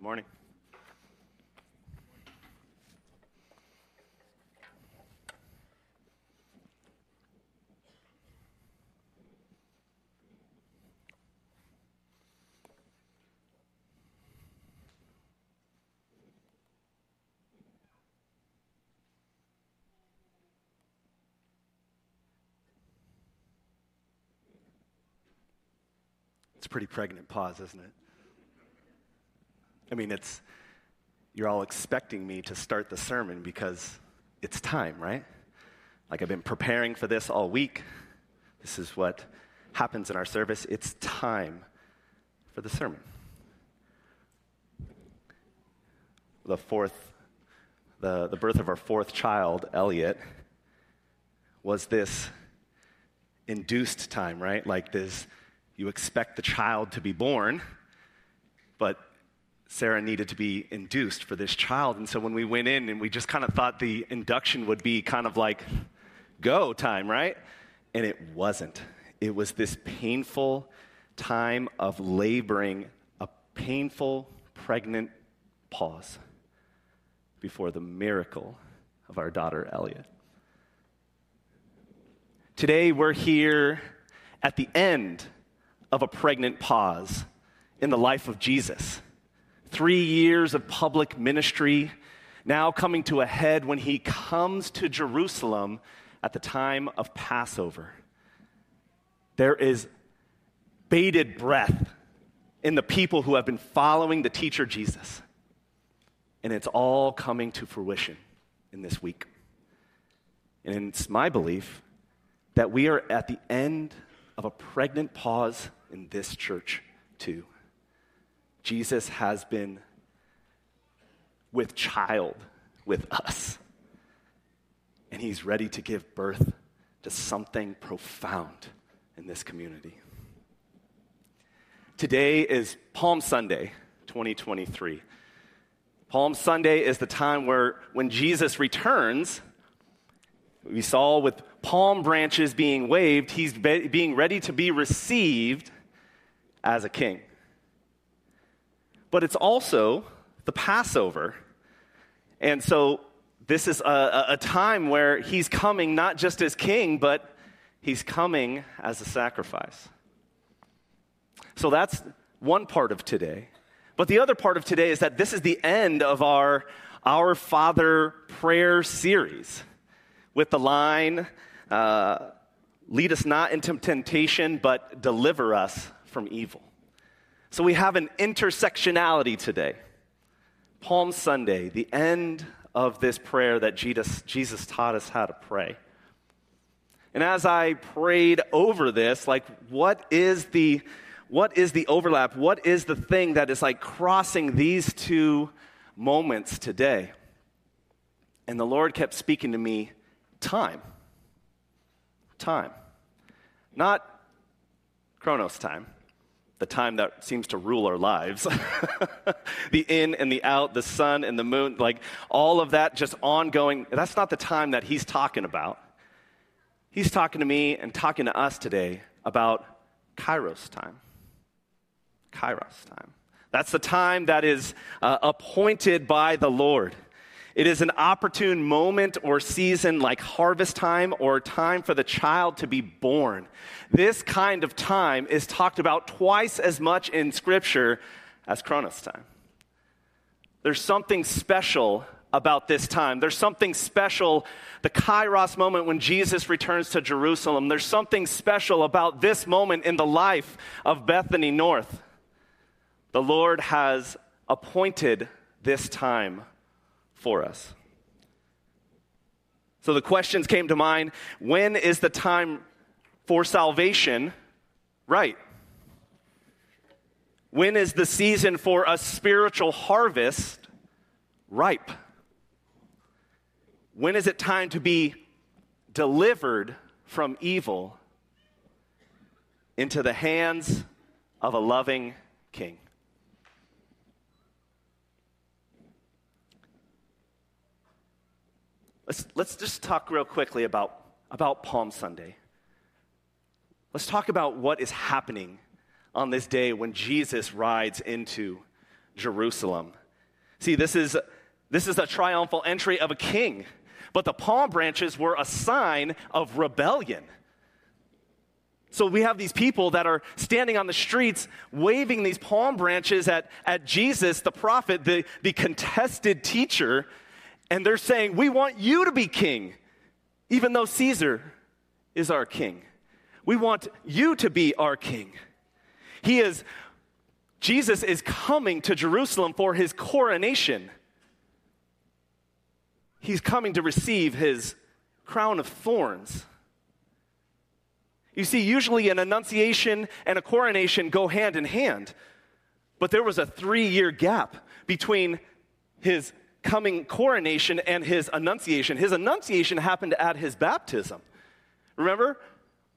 Good morning. It's a pretty pregnant pause, isn't it? I mean, it's, you're all expecting me to start the sermon because it's time, right? Like I've been preparing for this all week. This is what happens in our service. It's time for the sermon. The fourth, the, the birth of our fourth child, Elliot, was this induced time, right? Like this, you expect the child to be born, but Sarah needed to be induced for this child. And so when we went in and we just kind of thought the induction would be kind of like go time, right? And it wasn't. It was this painful time of laboring, a painful pregnant pause before the miracle of our daughter Elliot. Today we're here at the end of a pregnant pause in the life of Jesus three years of public ministry, now coming to a head when he comes to Jerusalem at the time of Passover. There is bated breath in the people who have been following the teacher Jesus. And it's all coming to fruition in this week. And it's my belief that we are at the end of a pregnant pause in this church, too. Jesus has been with child with us. And he's ready to give birth to something profound in this community. Today is Palm Sunday, 2023. Palm Sunday is the time where when Jesus returns, we saw with palm branches being waved, he's be- being ready to be received as a king but it's also the Passover. And so this is a, a, time where he's coming not just as king, but he's coming as a sacrifice. So that's one part of today. But the other part of today is that this is the end of our Our Father prayer series with the line, uh, Lead us not into temptation, but deliver us from evil. So we have an intersectionality today. Palm Sunday, the end of this prayer that Jesus, Jesus taught us how to pray. And as I prayed over this, like, what is the what is the overlap? What is the thing that is like crossing these two moments today? And the Lord kept speaking to me time. Time. Not Chronos time the time that seems to rule our lives the in and the out, the sun and the moon, like all of that just ongoing. That's not the time that he's talking about. He's talking to me and talking to us today about Kairos time. Kairos time. That's the time that is uh, appointed by the Lord. It is an opportune moment or season like harvest time or time for the child to be born. This kind of time is talked about twice as much in Scripture as Chronos time. There's something special about this time. There's something special, the Kairos moment when Jesus returns to Jerusalem. There's something special about this moment in the life of Bethany North. The Lord has appointed this time for us. So the questions came to mind when is the time for salvation right? When is the season for a spiritual harvest ripe? When is it time to be delivered from evil into the hands of a loving king? Let's, let's just talk real quickly about, about Palm Sunday. Let's talk about what is happening on this day when Jesus rides into Jerusalem. See, this is, this is a triumphal entry of a king, but the palm branches were a sign of rebellion. So we have these people that are standing on the streets waving these palm branches at, at Jesus, the prophet, the, the contested teacher, and they're saying, We want you to be king, even though Caesar is our king. We want you to be our king. He is, Jesus is coming to Jerusalem for his coronation. He's coming to receive his crown of thorns. You see, usually an annunciation and a coronation go hand in hand, but there was a three year gap between his coming coronation and his annunciation. His annunciation happened at his baptism. Remember?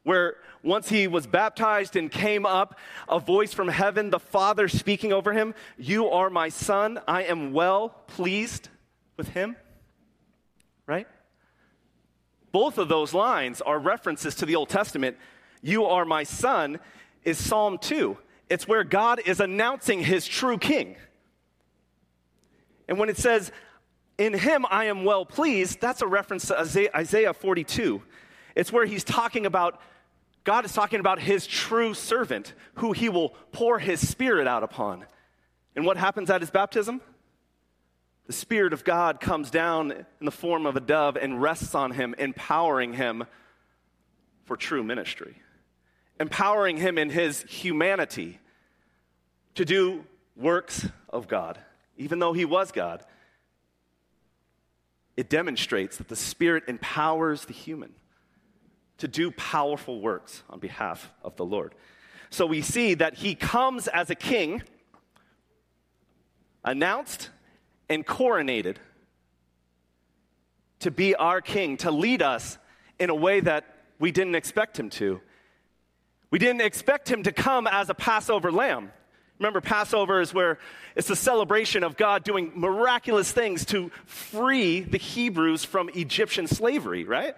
Where once he was baptized and came up, a voice from heaven, the Father speaking over him, You are my son, I am well pleased with him. Right? Both of those lines are references to the Old Testament. You are my son is Psalm 2. It's where God is announcing his true king. And when it says, In him I am well pleased, that's a reference to Isaiah 42. It's where he's talking about, God is talking about his true servant who he will pour his spirit out upon. And what happens at his baptism? The Spirit of God comes down in the form of a dove and rests on him, empowering him for true ministry, empowering him in his humanity to do works of God, even though he was God. It demonstrates that the Spirit empowers the human to do powerful works on behalf of the Lord. So we see that he comes as a king, announced and coronated to be our king, to lead us in a way that we didn't expect him to. We didn't expect him to come as a Passover lamb. Remember, Passover is where it's a celebration of God doing miraculous things to free the Hebrews from Egyptian slavery, right?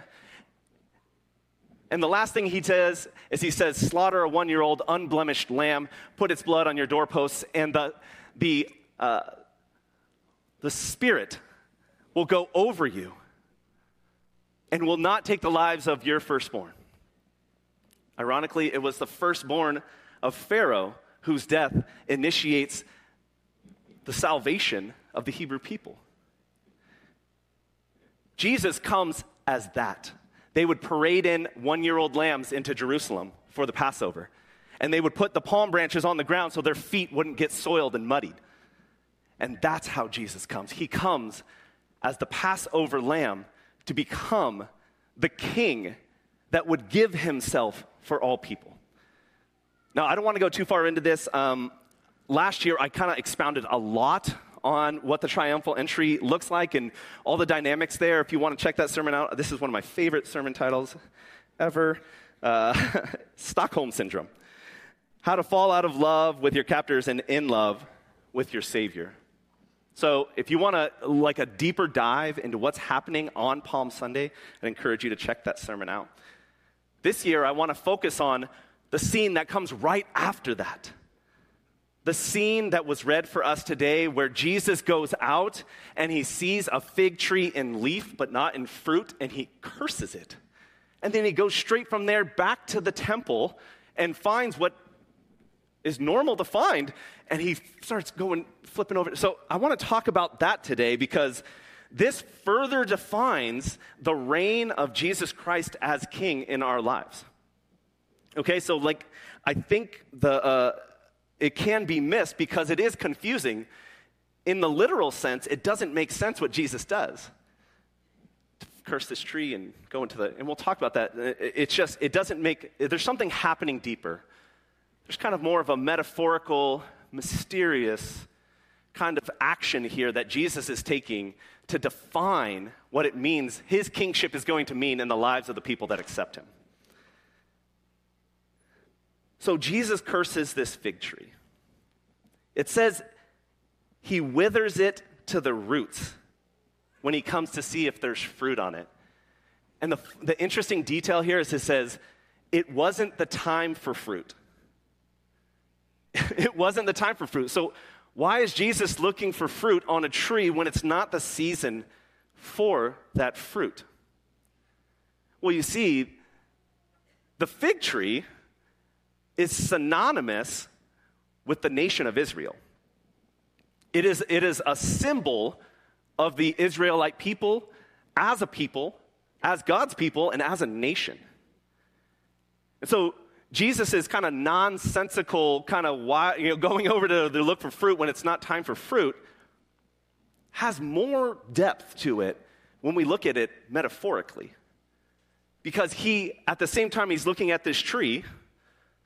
And the last thing he says is he says, Slaughter a one year old unblemished lamb, put its blood on your doorposts, and the, the, uh, the Spirit will go over you and will not take the lives of your firstborn. Ironically, it was the firstborn of Pharaoh whose death initiates the salvation of the Hebrew people. Jesus comes as that. They would parade in one year old lambs into Jerusalem for the Passover. And they would put the palm branches on the ground so their feet wouldn't get soiled and muddied. And that's how Jesus comes. He comes as the Passover lamb to become the king that would give himself for all people. Now, I don't want to go too far into this. Um, last year, I kind of expounded a lot on what the triumphal entry looks like and all the dynamics there. If you want to check that sermon out, this is one of my favorite sermon titles ever uh, Stockholm Syndrome How to Fall Out of Love with Your Captors and In Love with Your Savior. So, if you want to like a deeper dive into what's happening on Palm Sunday, I'd encourage you to check that sermon out. This year, I want to focus on the scene that comes right after that. The scene that was read for us today, where Jesus goes out and he sees a fig tree in leaf but not in fruit, and he curses it. And then he goes straight from there back to the temple and finds what is normal to find and he starts going flipping over so i want to talk about that today because this further defines the reign of jesus christ as king in our lives okay so like i think the uh, it can be missed because it is confusing. In the literal sense it doesn't make sense what jesus does. Curse this tree and go into the and we'll talk about that. It's just it doesn't make there's something happening deeper. There's kind of more of a metaphorical, mysterious kind of action here that Jesus is taking to define what it means his kingship is going to mean in the lives of the people that accept him. So Jesus curses this fig tree. It says he withers it to the roots when he comes to see if there's fruit on it. And the, the interesting detail here is it says, it wasn't the time for fruit. it wasn't the time for fruit. So, Why is Jesus looking for fruit on a tree when it's not the season for that fruit? Well, you see, the fig tree is synonymous with the nation of Israel. It is, it is a symbol of the Israelite people as a people, as God's people, and as a nation. And so Jesus is kind of nonsensical, kind of you know, going over to, to look for fruit when it's not time for fruit, has more depth to it when we look at it metaphorically. Because he, at the same time, he's looking at this tree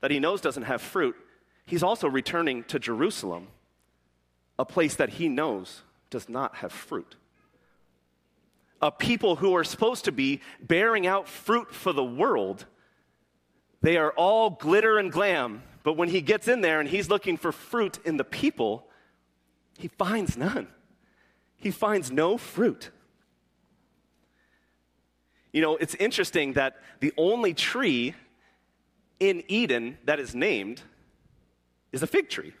that he knows doesn't have fruit, he's also returning to Jerusalem, a place that he knows does not have fruit. A people who are supposed to be bearing out fruit for the world, they are all glitter and glam. But when he gets in there and he's looking for fruit in the people, he finds none. He finds no fruit. You know, it's interesting that the only tree in Eden that is named is a fig tree.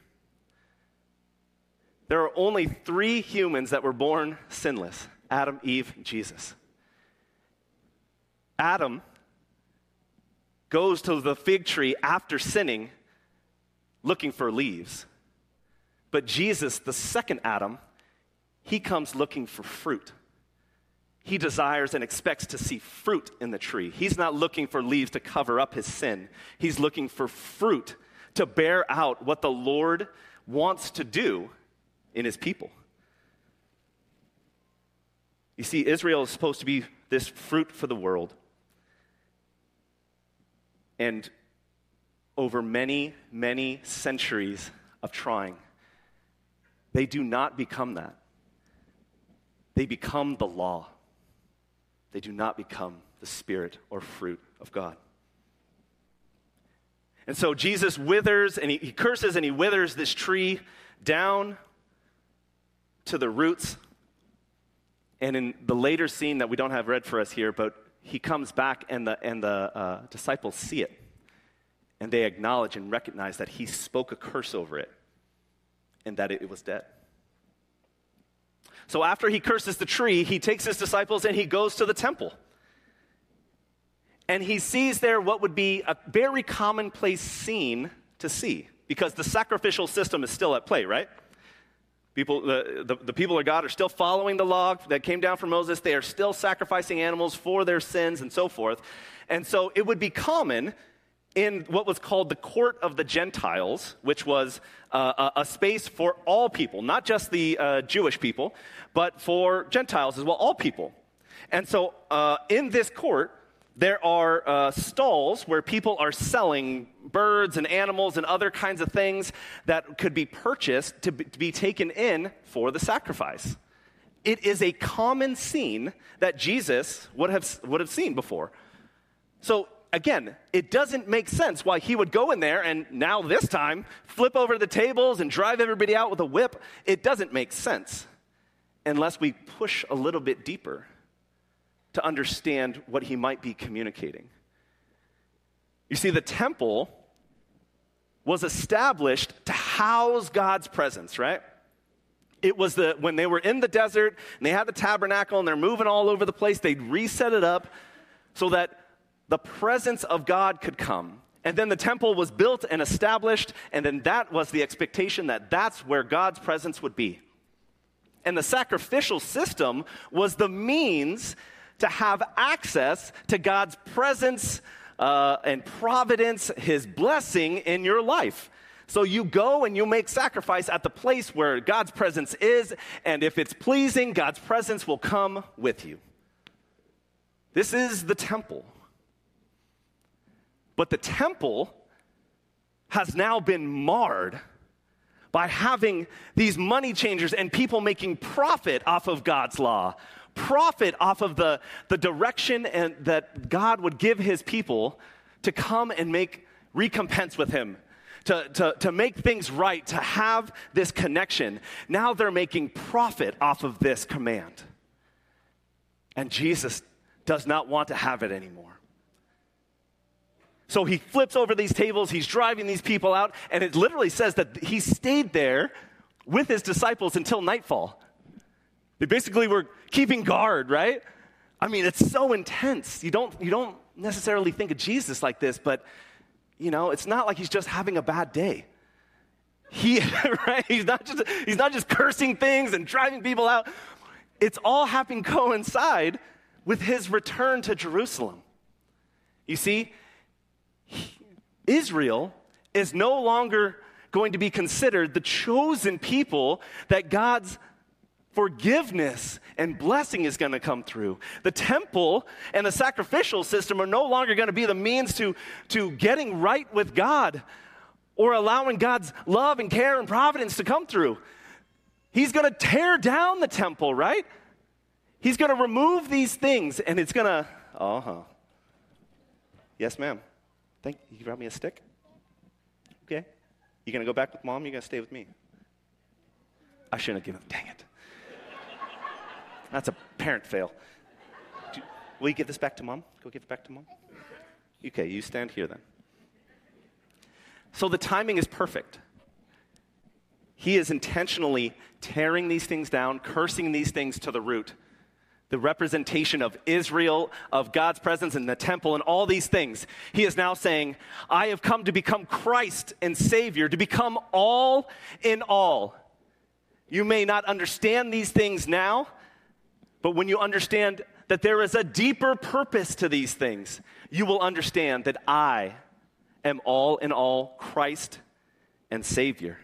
There are only three humans that were born sinless Adam, Eve, Jesus. Adam goes to the fig tree after sinning looking for leaves. But Jesus, the second Adam, he comes looking for fruit. He desires and expects to see fruit in the tree. He's not looking for leaves to cover up his sin. He's looking for fruit to bear out what the Lord wants to do in his people. You see, Israel is supposed to be this fruit for the world. And over many, many centuries of trying, they do not become that. They become the law. They do not become the spirit or fruit of God. And so Jesus withers and he, he curses and he withers this tree down to the roots. And in the later scene that we don't have read for us here, but he comes back and the, and the uh, disciples see it. And they acknowledge and recognize that he spoke a curse over it and that it, it was dead. So after he curses the tree, he takes his disciples and he goes to the temple. And he sees there what would be a very commonplace scene to see because the sacrificial system is still at play, right? People, the, the, the, people of God are still following the law that came down from Moses. They are still sacrificing animals for their sins and so forth. And so it would be common in what was called the court of the Gentiles, which was uh, a, space for all people, not just the uh, Jewish people, but for Gentiles as well, all people. And so uh, in this court, there are uh, stalls where people are selling birds and animals and other kinds of things that could be purchased to be, to be taken in for the sacrifice. It is a common scene that Jesus would have, would have seen before. So again, it doesn't make sense why he would go in there and now this time flip over the tables and drive everybody out with a whip. It doesn't make sense unless we push a little bit deeper to understand what he might be communicating. You see, the temple was established to house God's presence, right? It was the when they were in the desert and they had the tabernacle and they're moving all over the place, they'd reset it up so that the presence of God could come. And then the temple was built and established, and then that was the expectation that that's where God's presence would be. And the sacrificial system was the means to have access to God's presence uh, and providence, His blessing in your life. So you go and you make sacrifice at the place where God's presence is, and if it's pleasing, God's presence will come with you. This is the temple. But the temple has now been marred by having these money changers and people making profit off of God's law, profit off of the, the direction and that God would give his people to come and make recompense with him. To, to, to make things right, to have this connection. Now they're making profit off of this command. And Jesus does not want to have it anymore. So he flips over these tables, he's driving these people out, and it literally says that he stayed there with his disciples until nightfall. They basically were keeping guard, right? I mean, it's so intense. You don't, you don't necessarily think of Jesus like this, but you know, it's not like he's just having a bad day. He, right? He's not just, he's not just cursing things and driving people out. It's all happening coincide with his return to Jerusalem. You see, Israel is no longer going to be considered the chosen people that God's forgiveness and blessing is going to come through. The temple and the sacrificial system are no longer going to be the means to, to getting right with God or allowing God's love and care and providence to come through. He's going to tear down the temple, right? He's going to remove these things and it's going to, uh huh. Yes, ma'am. Thank you. You brought me a stick? Okay. You to go back with mom? You to stay with me? I shouldn't have given, dang it. That's a parent fail. Do, will you give this back to mom? Go give it back to mom. Okay, you stand here then. So the timing is perfect. He is intentionally tearing these things down, cursing these things to the root. The representation of Israel, of God's presence in the temple, and all these things. He is now saying, I have come to become Christ and Savior, to become all in all. You may not understand these things now, but when you understand that there is a deeper purpose to these things, you will understand that I am all in all Christ and Savior.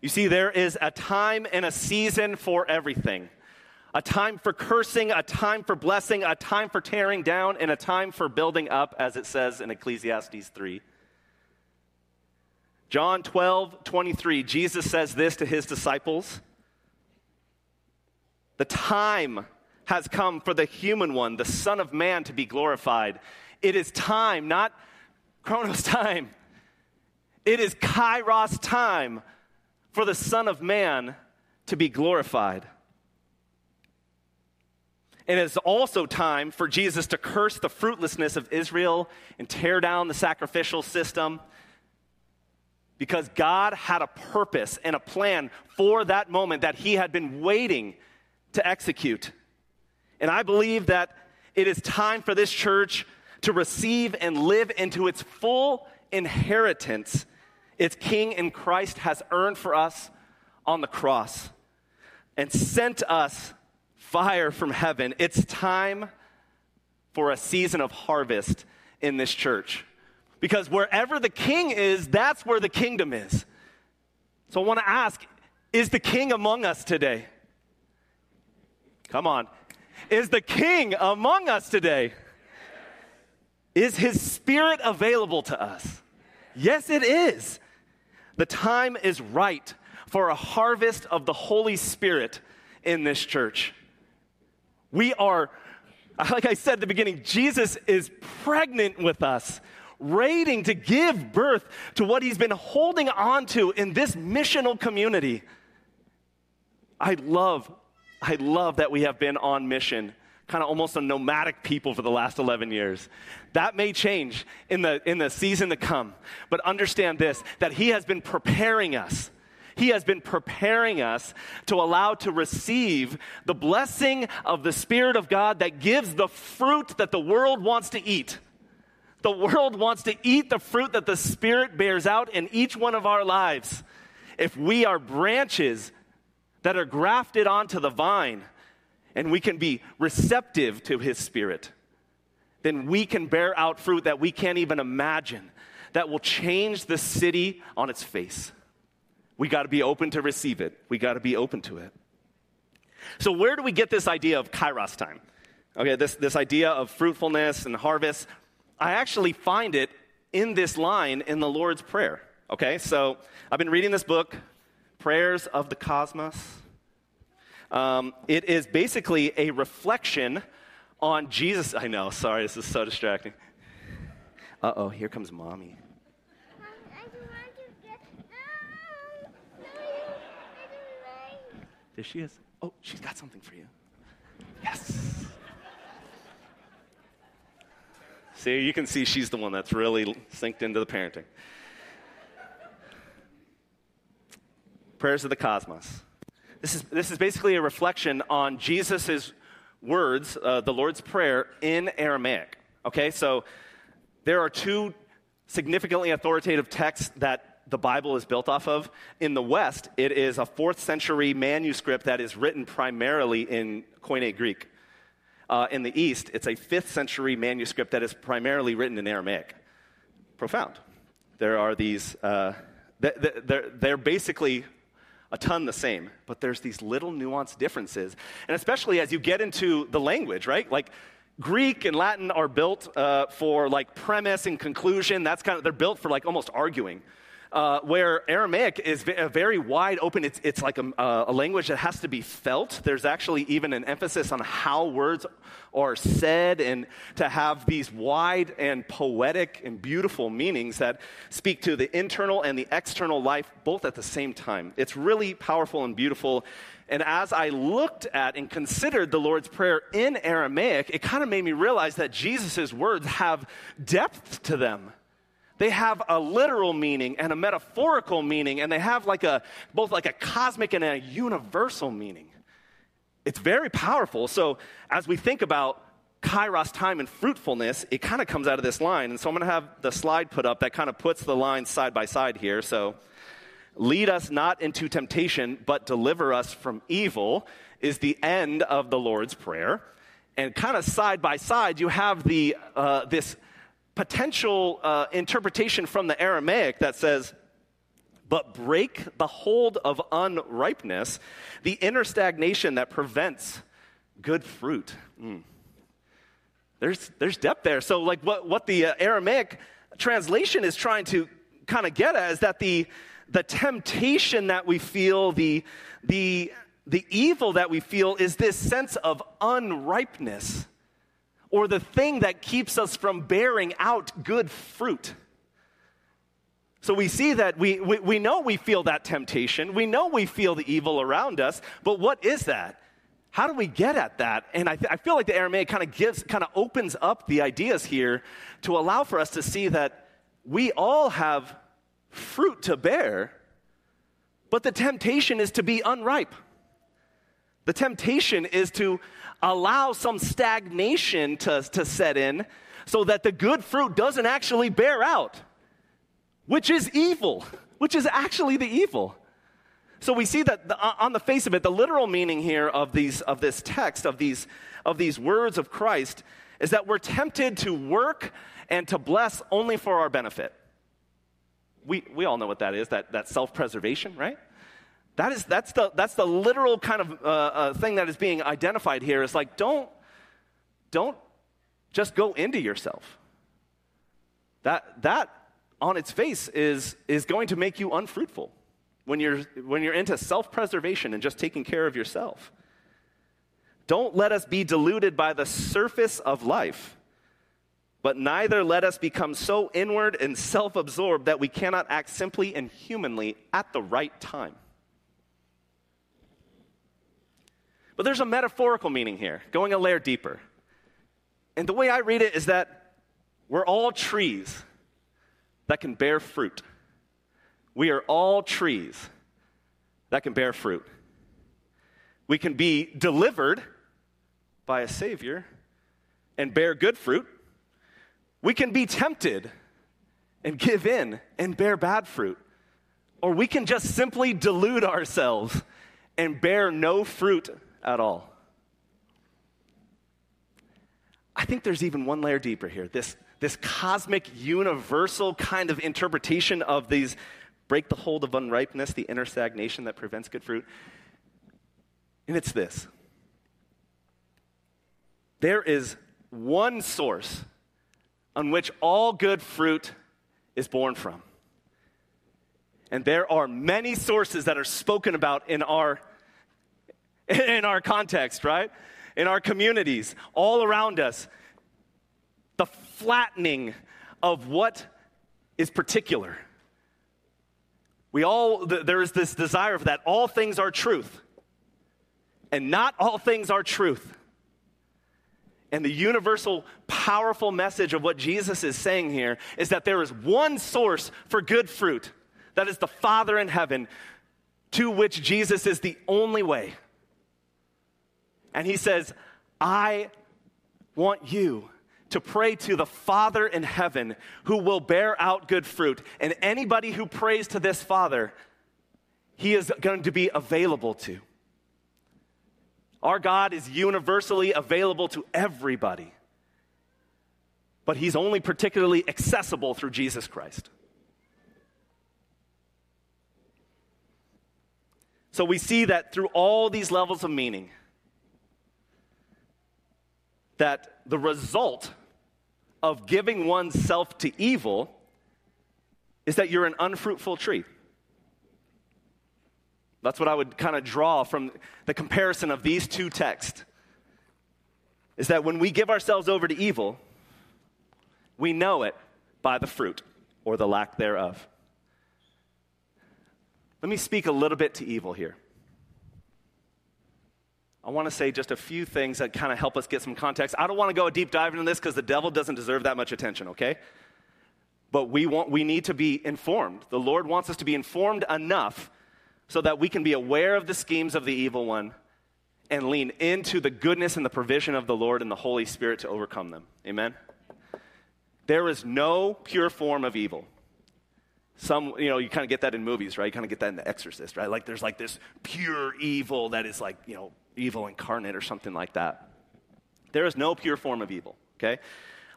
You see, there is a time and a season for everything a time for cursing, a time for blessing, a time for tearing down, and a time for building up, as it says in Ecclesiastes 3. John 12, 23, Jesus says this to his disciples The time has come for the human one, the Son of Man, to be glorified. It is time, not Chronos time. It is Kairos time for the Son of Man to be glorified. And it is also time for Jesus to curse the fruitlessness of Israel and tear down the sacrificial system because God had a purpose and a plan for that moment that He had been waiting to execute. And I believe that it is time for this church to receive and live into its full inheritance its King in Christ has earned for us on the cross and sent us fire from heaven. It's time for a season of harvest in this church. Because wherever the king is, that's where the kingdom is. So I want to ask is the king among us today? Come on. Is the king among us today? Is his spirit available to us? Yes, it is. The time is right for a harvest of the Holy Spirit in this church. We are, like I said at the beginning, Jesus is pregnant with us, waiting to give birth to what he's been holding on to in this missional community. I love, I love that we have been on mission kind of almost a nomadic people for the last 11 years. That may change in the, in the season to come. But understand this that He has been preparing us. He has been preparing us to allow to receive the blessing of the Spirit of God that gives the fruit that the world wants to eat. The world wants to eat the fruit that the Spirit bears out in each one of our lives. If we are branches that are grafted onto the vine, and we can be receptive to His Spirit, then we can bear out fruit that we can't even imagine that will change the city on its face. We got to be open to receive it, we got to be open to it. So, where do we get this idea of kairos time? Okay, this, this idea of fruitfulness and harvest. I actually find it in this line in the Lord's Prayer. Okay, so I've been reading this book, Prayers of the Cosmos. Um, it is basically a reflection on Jesus. I know, sorry, this is so distracting. Uh oh, here comes mommy. There she is. Oh, she's got something for you. Yes. see, you can see she's the one that's really synced into the parenting. prayers of the cosmos. This is, this is basically a reflection on Jesus' words, uh, the Lord's Prayer, in Aramaic. Okay, so there are two significantly authoritative texts that the Bible is built off of. In the West, it is a fourth century manuscript that is written primarily in Koine Greek. Uh, in the East, it's a fifth century manuscript that is primarily written in Aramaic. Profound. There are these, uh, they're, they're basically a ton the same, but there's these little nuanced differences. And especially as you get into the language, right? Like Greek and Latin are built uh, for like premise and conclusion. That's kind of, they're built for like almost arguing. Uh, where Aramaic is a very wide open. It's, it's like a, a, language that has to be felt. There's actually even an emphasis on how words are said and to have these wide and poetic and beautiful meanings that speak to the internal and the external life both at the same time. It's really powerful and beautiful. And as I looked at and considered the Lord's Prayer in Aramaic, it kind of made me realize that Jesus' words have depth to them they have a literal meaning and a metaphorical meaning, and they have like a both like a cosmic and a universal meaning. It's very powerful. So as we think about kairos time and fruitfulness, it kind of comes out of this line. And so I'm going to have the slide put up that kind of puts the lines side by side here. So lead us not into temptation, but deliver us from evil is the end of the Lord's Prayer. And kind of side by side, you have the, uh, this potential uh, interpretation from the Aramaic that says, but break the hold of unripeness, the inner stagnation that prevents good fruit. Mm. There's, there's depth there. So, like, what, what the uh, Aramaic translation is trying to kind of get at is that the, the temptation that we feel, the, the, the evil that we feel, is this sense of unripeness or the thing that keeps us from bearing out good fruit. So we see that we, we, we, know we feel that temptation. We know we feel the evil around us, but what is that? How do we get at that? And I, th- I feel like the Aramaic kind of gives, kind of opens up the ideas here to allow for us to see that we all have fruit to bear, but the temptation is to be unripe. The temptation is to allow some stagnation to, to set in so that the good fruit doesn't actually bear out, which is evil, which is actually the evil. So we see that the, on the face of it, the literal meaning here of, these, of this text, of these, of these words of Christ, is that we're tempted to work and to bless only for our benefit. We, we all know what that is, that, that self preservation, right? That is, that's, the, that's the literal kind of uh, uh, thing that is being identified here. Is like, don't, don't just go into yourself. That, that on its face is, is going to make you unfruitful when you're, when you're into self preservation and just taking care of yourself. Don't let us be deluded by the surface of life, but neither let us become so inward and self absorbed that we cannot act simply and humanly at the right time. But there's a metaphorical meaning here, going a layer deeper. And the way I read it is that we're all trees that can bear fruit. We are all trees that can bear fruit. We can be delivered by a Savior and bear good fruit. We can be tempted and give in and bear bad fruit. Or we can just simply delude ourselves and bear no fruit at all. I think there's even one layer deeper here. This, this cosmic, universal kind of interpretation of these break the hold of unripeness, the inner stagnation that prevents good fruit. And it's this there is one source on which all good fruit is born from. And there are many sources that are spoken about in our in our context, right? In our communities, all around us. The flattening of what is particular. We all, there is this desire of that all things are truth, and not all things are truth. And the universal, powerful message of what Jesus is saying here is that there is one source for good fruit. That is the Father in heaven to which Jesus is the only way. And he says, I want you to pray to the Father in heaven who will bear out good fruit. And anybody who prays to this Father, he is going to be available to. Our God is universally available to everybody, but he's only particularly accessible through Jesus Christ. So we see that through all these levels of meaning, that the result of giving oneself to evil is that you're an unfruitful tree. That's what I would kind of draw from the comparison of these two texts. Is that when we give ourselves over to evil, we know it by the fruit or the lack thereof. Let me speak a little bit to evil here. I want to say just a few things that kind of help us get some context. I don't want to go a deep dive into this because the devil doesn't deserve that much attention, okay? But we, want, we need to be informed. The Lord wants us to be informed enough so that we can be aware of the schemes of the evil one and lean into the goodness and the provision of the Lord and the Holy Spirit to overcome them. Amen? There is no pure form of evil. Some, you know, you kind of get that in movies, right? You kind of get that in The Exorcist, right? Like there's like this pure evil that is like, you know, evil incarnate or something like that. There is no pure form of evil, okay?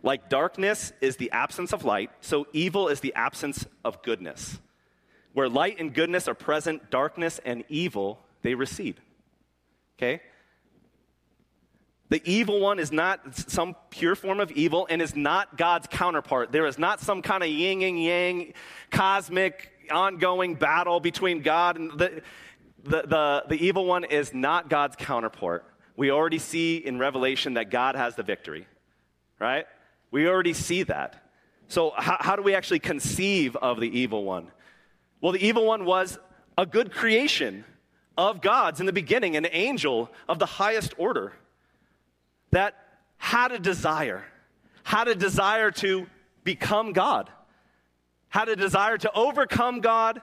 Like darkness is the absence of light, so evil is the absence of goodness. Where light and goodness are present, darkness and evil, they recede. Okay? The evil one is not some pure form of evil and is not God's counterpart. There is not some kind of yin and yang, cosmic, ongoing battle between God and the, the, the, the evil one is not God's counterpart. We already see in Revelation that God has the victory, right? We already see that. So, how, how do we actually conceive of the evil one? Well, the evil one was a good creation of God's in the beginning, an angel of the highest order that had a desire, had a desire to become God, had a desire to overcome God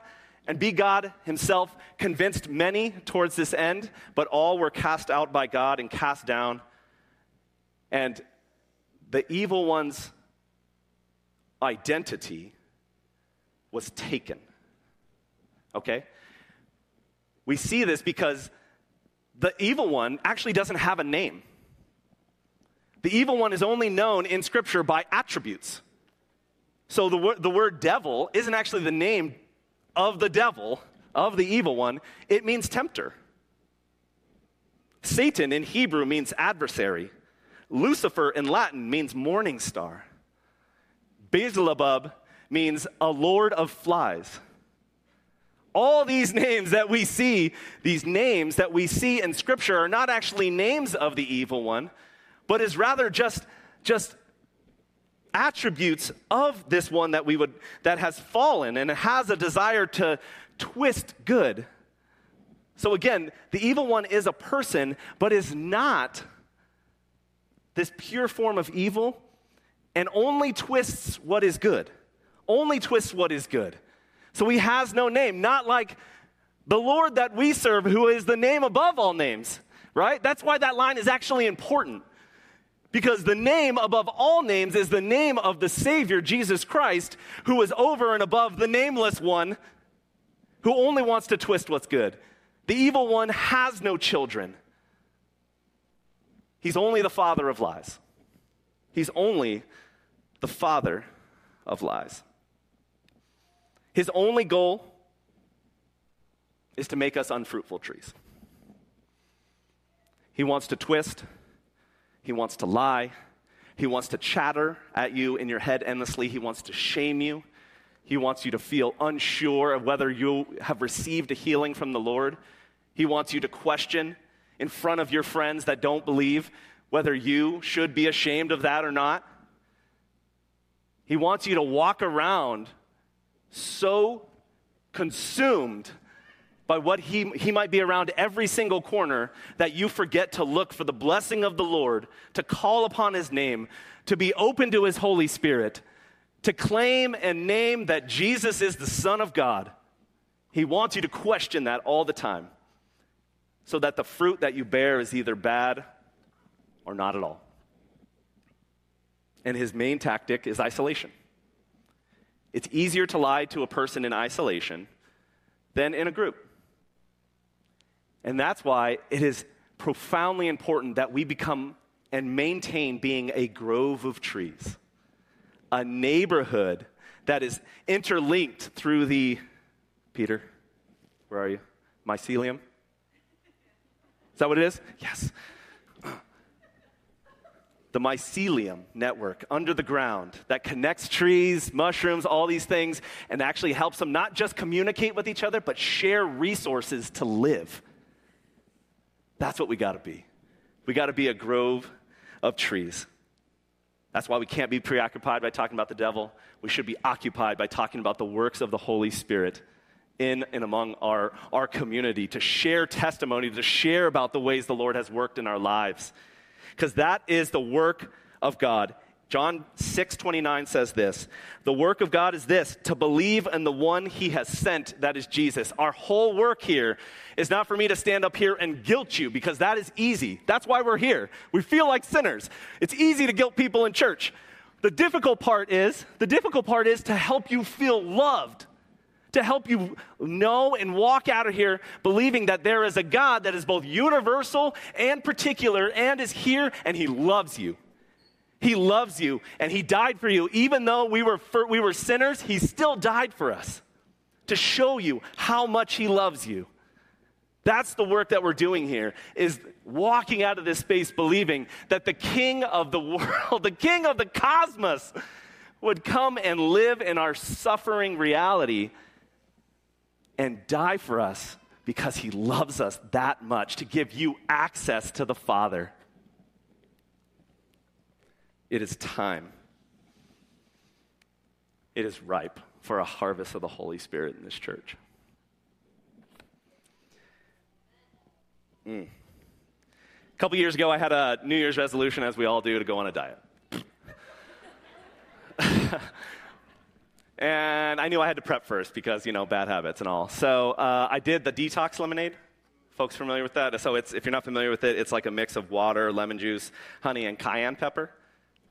and be God himself, convinced many towards this end, but all were cast out by God and cast down. And the evil one's identity was taken. Okay? We see this because the evil one actually doesn't have a name. The evil one is only known in Scripture by attributes. So the, the word devil isn't actually the name of the devil, of the evil one, it means tempter. Satan in Hebrew means adversary. Lucifer in Latin means morning star. Beelzebub means a lord of flies all these names that we see, these names that we see in Scripture, are not actually names of the evil one, but is rather just, just attributes of this one that we would that has fallen and has a desire to twist good. So again, the evil one is a person, but is not this pure form of evil and only twists what is good. Only twists what is good. So he has no name, not like the Lord that we serve, who is the name above all names, right? That's why that line is actually important. Because the name above all names is the name of the Savior, Jesus Christ, who is over and above the nameless one who only wants to twist what's good. The evil one has no children. He's only the father of lies. He's only the father of lies. His only goal is to make us unfruitful trees. He wants to twist, he wants to lie, he wants to chatter at you in your head endlessly, he wants to shame you. He wants you to feel unsure of whether you have received a healing from the Lord. He wants you to question in front of your friends that don't believe whether you should be ashamed of that or not. He wants you to walk around so consumed by what he, he might be around every single corner that you forget to look for the blessing of the Lord, to call upon his name, to be open to his Holy Spirit, to claim and name that Jesus is the Son of God. He wants you to question that all the time so that the fruit that you bear is either bad or not at all. And his main tactic is isolation. It's easier to lie to a person in isolation than in a group. And that's why it is profoundly important that we become and maintain being a grove of trees, a neighborhood that is interlinked through the, Peter, where are you? Mycelium? Is that what it is? Yes the mycelium network under the ground that connects trees, mushrooms, all these things, and actually helps them not just communicate with each other, but share resources to live. That's what we got to be. We got to be a grove of trees. That's why we can't be preoccupied by talking about the devil. We should be occupied by talking about the works of the Holy Spirit in and among our, our community, to share testimony, to share about the ways the Lord has worked in our lives because that is the work of God. John 6 29 says this The work of God is this, to believe in the one he has sent, that is Jesus. Our whole work here is not for me to stand up here and guilt you because that is easy. That's why we're here. We feel like sinners. It's easy to guilt people in church. The difficult part is, the difficult part is to help you feel loved to help you know and walk out of here believing that there is a God that is both universal and particular and is here and He loves you. He loves you and He died for you. Even though we were, we were sinners, He still died for us to show you how much He loves you. That's the work that we're doing here is walking out of this space believing that the king of the world, the king of the cosmos would come and live in our suffering reality and die for us because he loves us that much to give you access to the Father. It is time. It is ripe for a harvest of the Holy Spirit in this church. Mm. A couple years ago, I had a New Year's resolution, as we all do, to go on a diet. And I knew I had to prep first because, you know, bad habits and all. So uh, I did the detox lemonade. Folks familiar with that? So it's, if you're not familiar with it, it's like a mix of water, lemon juice, honey, and cayenne pepper.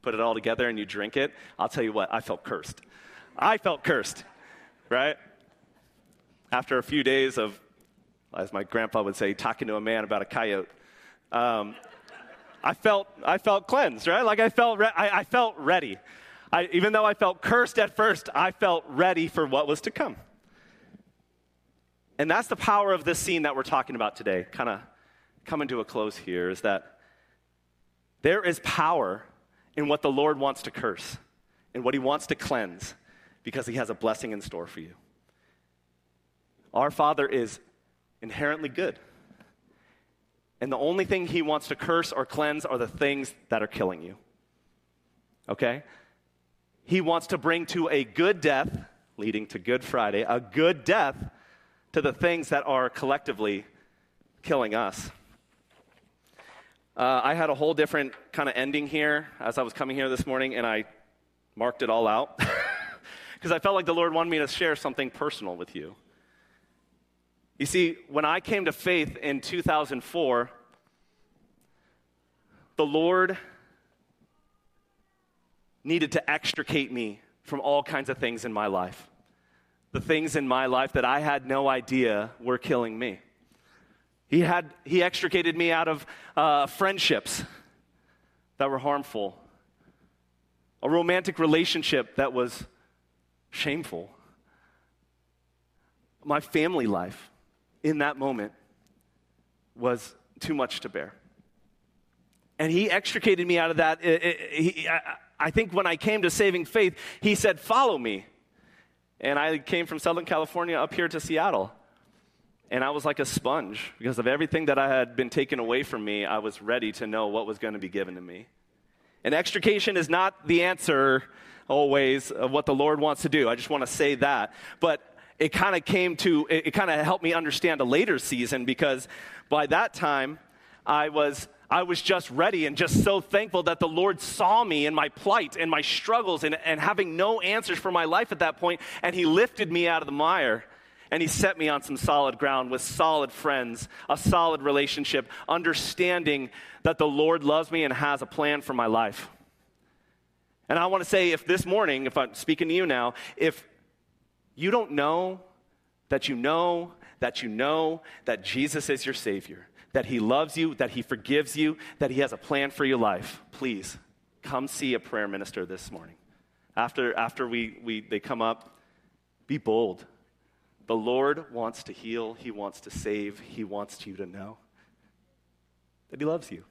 Put it all together and you drink it. I'll tell you what, I felt cursed. I felt cursed, right? After a few days of, as my grandpa would say, talking to a man about a coyote, um, I felt I felt cleansed, right? Like I felt re- I, I felt ready. I, even though I felt cursed at first, I felt ready for what was to come. And that's the power of this scene that we're talking about today, kind of coming to a close here, is that there is power in what the Lord wants to curse, and what he wants to cleanse, because he has a blessing in store for you. Our Father is inherently good. And the only thing he wants to curse or cleanse are the things that are killing you. Okay? he wants to bring to a good death, leading to Good Friday, a good death to the things that are collectively killing us. Uh, I had a whole different kind of ending here as I was coming here this morning, and I marked it all out because I felt like the Lord wanted me to share something personal with you. You see, when I came to faith in 2004, the Lord needed to extricate me from all kinds of things in my life. The things in my life that I had no idea were killing me. He, had, he extricated me out of uh, friendships that were harmful, a romantic relationship that was shameful, my family life in that moment was too much to bear. And he extricated me out of that. It, it, he, I, I think when I came to saving faith, he said, Follow me. And I came from Southern California up here to Seattle. And I was like a sponge because of everything that I had been taken away from me. I was ready to know what was going to be given to me. And extrication is not the answer always of what the Lord wants to do. I just want to say that. But it kind of came to, it, it kind of helped me understand a later season because by that time, I was I was just ready and just so thankful that the Lord saw me in my plight and my struggles and, and having no answers for my life at that point, and He lifted me out of the mire And he set me on some solid ground with solid friends, a solid relationship, understanding that the Lord loves me and has a plan for my life. And I want to say, if this morning, if I'm speaking to you now, if you don't know that you know that you know that Jesus is your Savior, that He loves you, that He forgives you, that He has a plan for your life, please come see a prayer minister this morning. After, after we, we, they come up, be bold. The Lord wants to heal, He wants to save, He wants you to know that He loves you.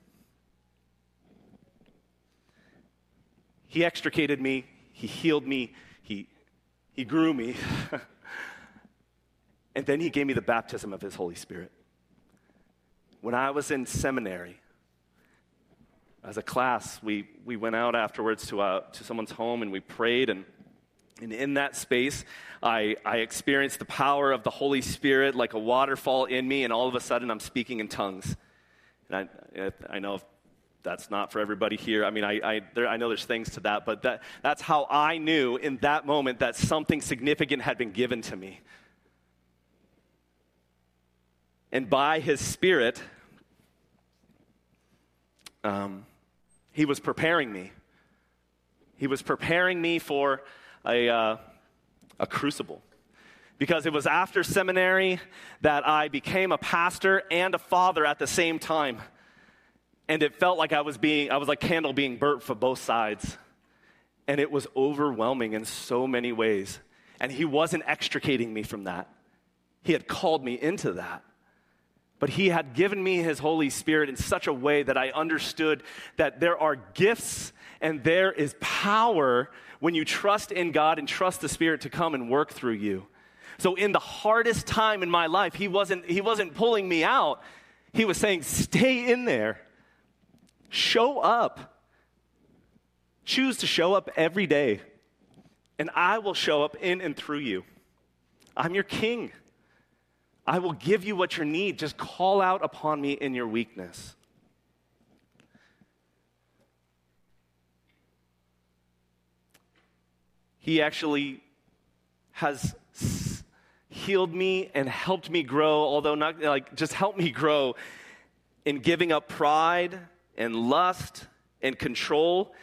He extricated me, He healed me, He, he grew me. and then He gave me the baptism of His Holy Spirit. When I was in seminary, as a class, we, we went out afterwards to, a, to someone's home and we prayed. And, and in that space, I, I experienced the power of the Holy Spirit like a waterfall in me, and all of a sudden I'm speaking in tongues. And I, I know that's not for everybody here. I mean, I, I, there, I know there's things to that, but that, that's how I knew in that moment that something significant had been given to me. And by his Spirit, um, he was preparing me. He was preparing me for a, uh, a crucible. Because it was after seminary that I became a pastor and a father at the same time. And it felt like I was being, I was like candle being burnt for both sides. And it was overwhelming in so many ways. And he wasn't extricating me from that. He had called me into that. But he had given me his Holy Spirit in such a way that I understood that there are gifts and there is power when you trust in God and trust the Spirit to come and work through you. So in the hardest time in my life, he wasn't, he wasn't pulling me out. He was saying, stay in there. Show up. Choose to show up every day. And I will show up in and through you. I'm your king. I will give you what you need. Just call out upon me in your weakness. He actually has healed me and helped me grow, although not like just helped me grow in giving up pride and lust and control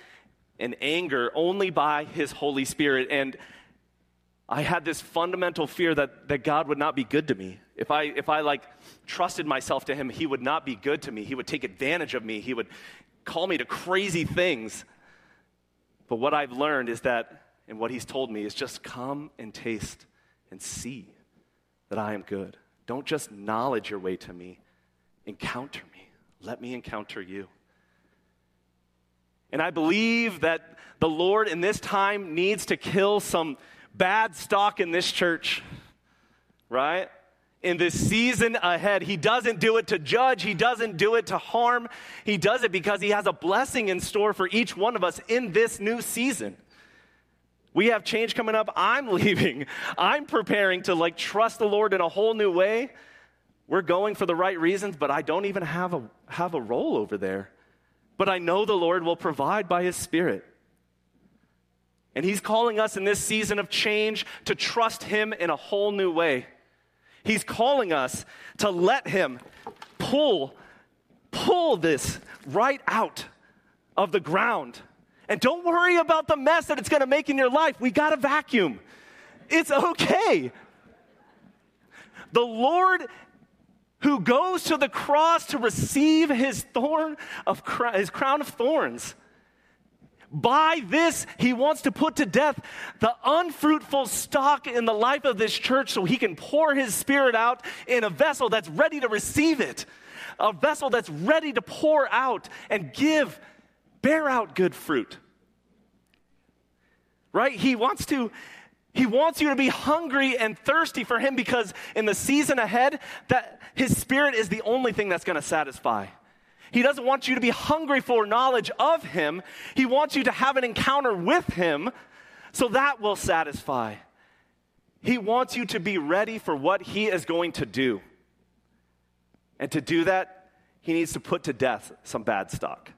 and anger only by his Holy Spirit. And I had this fundamental fear that, that God would not be good to me. If I, if I like trusted myself to him, he would not be good to me. He would take advantage of me. He would call me to crazy things. But what I've learned is that, and what he's told me is just come and taste and see that I am good. Don't just knowledge your way to me, encounter me. Let me encounter you. And I believe that the Lord in this time needs to kill some bad stock in this church, right? in this season ahead. He doesn't do it to judge, He doesn't do it to harm. He does it because He has a blessing in store for each one of us in this new season. We have change coming up. I'm leaving. I'm preparing to like trust the Lord in a whole new way. We're going for the right reasons, but I don't even have a, have a role over there. But I know the Lord will provide by His Spirit. And He's calling us in this season of change to trust Him in a whole new way. He's calling us to let Him pull, pull this right out of the ground. And don't worry about the mess that it's going to make in your life. We got a vacuum. It's okay. The Lord who goes to the cross to receive his thorn of his crown of thorns by this, he wants to put to death the unfruitful stock in the life of this church so he can pour his spirit out in a vessel that's ready to receive it, a vessel that's ready to pour out and give, bear out good fruit. Right? He wants to. He wants you to be hungry and thirsty for him because in the season ahead that his spirit is the only thing that's going to satisfy. He doesn't want you to be hungry for knowledge of Him. He wants you to have an encounter with Him so that will satisfy. He wants you to be ready for what He is going to do. And to do that, He needs to put to death some bad stock.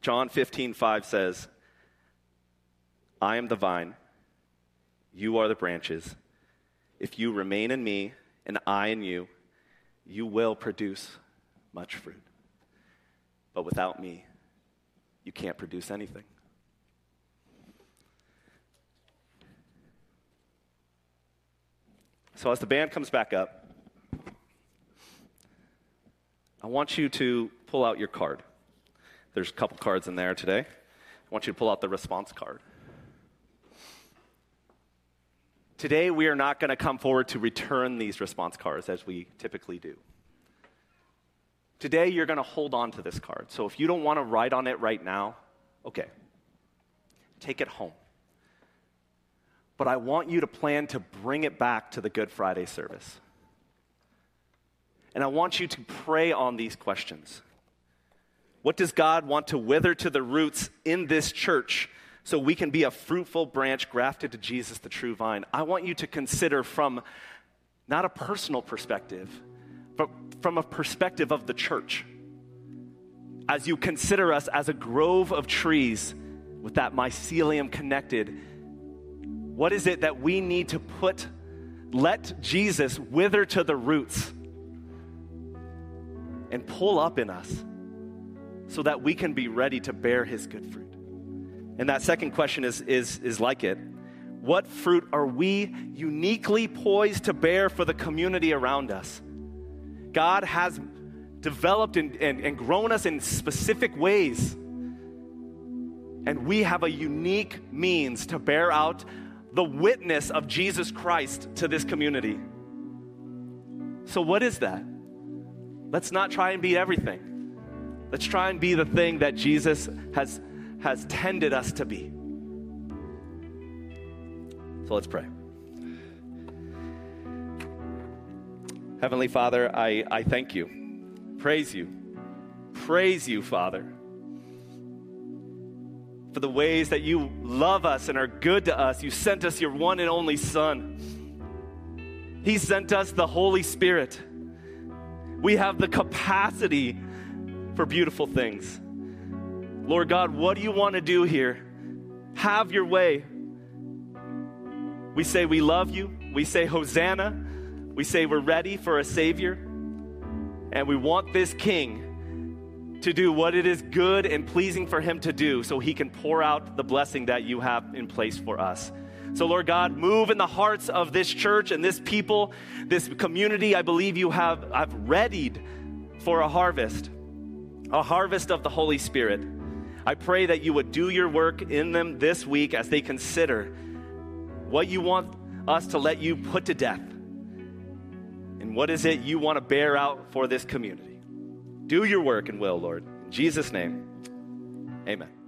John 15, 5 says, I am the vine, You are the branches. If you remain in me and I in you, you will produce much fruit. But without me, you can't produce anything. So, as the band comes back up, I want you to pull out your card. There's a couple cards in there today. I want you to pull out the response card. Today, we are not going to come forward to return these response cards as we typically do. Today, you're going to hold on to this card. So if you don't want to write on it right now, okay, take it home but I want you to plan to bring it back to the Good Friday service. And I want you to pray on these questions. What does God want to wither to the roots in this church so we can be a fruitful branch grafted to Jesus, the true vine? I want you to consider from not a personal perspective, but from a perspective of the church. As you consider us as a grove of trees with that mycelium connected what is it that we need to put, let Jesus wither to the roots and pull up in us so that we can be ready to bear his good fruit? And that second question is, is, is like it. What fruit are we uniquely poised to bear for the community around us? God has developed and, and, and grown us in specific ways. And we have a unique means to bear out the witness of Jesus Christ to this community. So, what is that? Let's not try and be everything. Let's try and be the thing that Jesus has, has tended us to be. So, let's pray. Heavenly Father, I, I thank you, praise you, praise you, Father for the ways that you love us and are good to us. You sent us your one and only Son. He sent us the Holy Spirit. We have the capacity for beautiful things. Lord God, what do you want to do here? Have your way. We say we love you. We say Hosanna. We say we're ready for a Savior. And we want this King to do what it is good and pleasing for Him to do so He can pour out the blessing that you have in place for us. So, Lord God, move in the hearts of this church and this people, this community. I believe you have I've readied for a harvest, a harvest of the Holy Spirit. I pray that you would do your work in them this week as they consider what you want us to let you put to death and what is it you want to bear out for this community. Do your work and will, Lord. In Jesus' name, amen.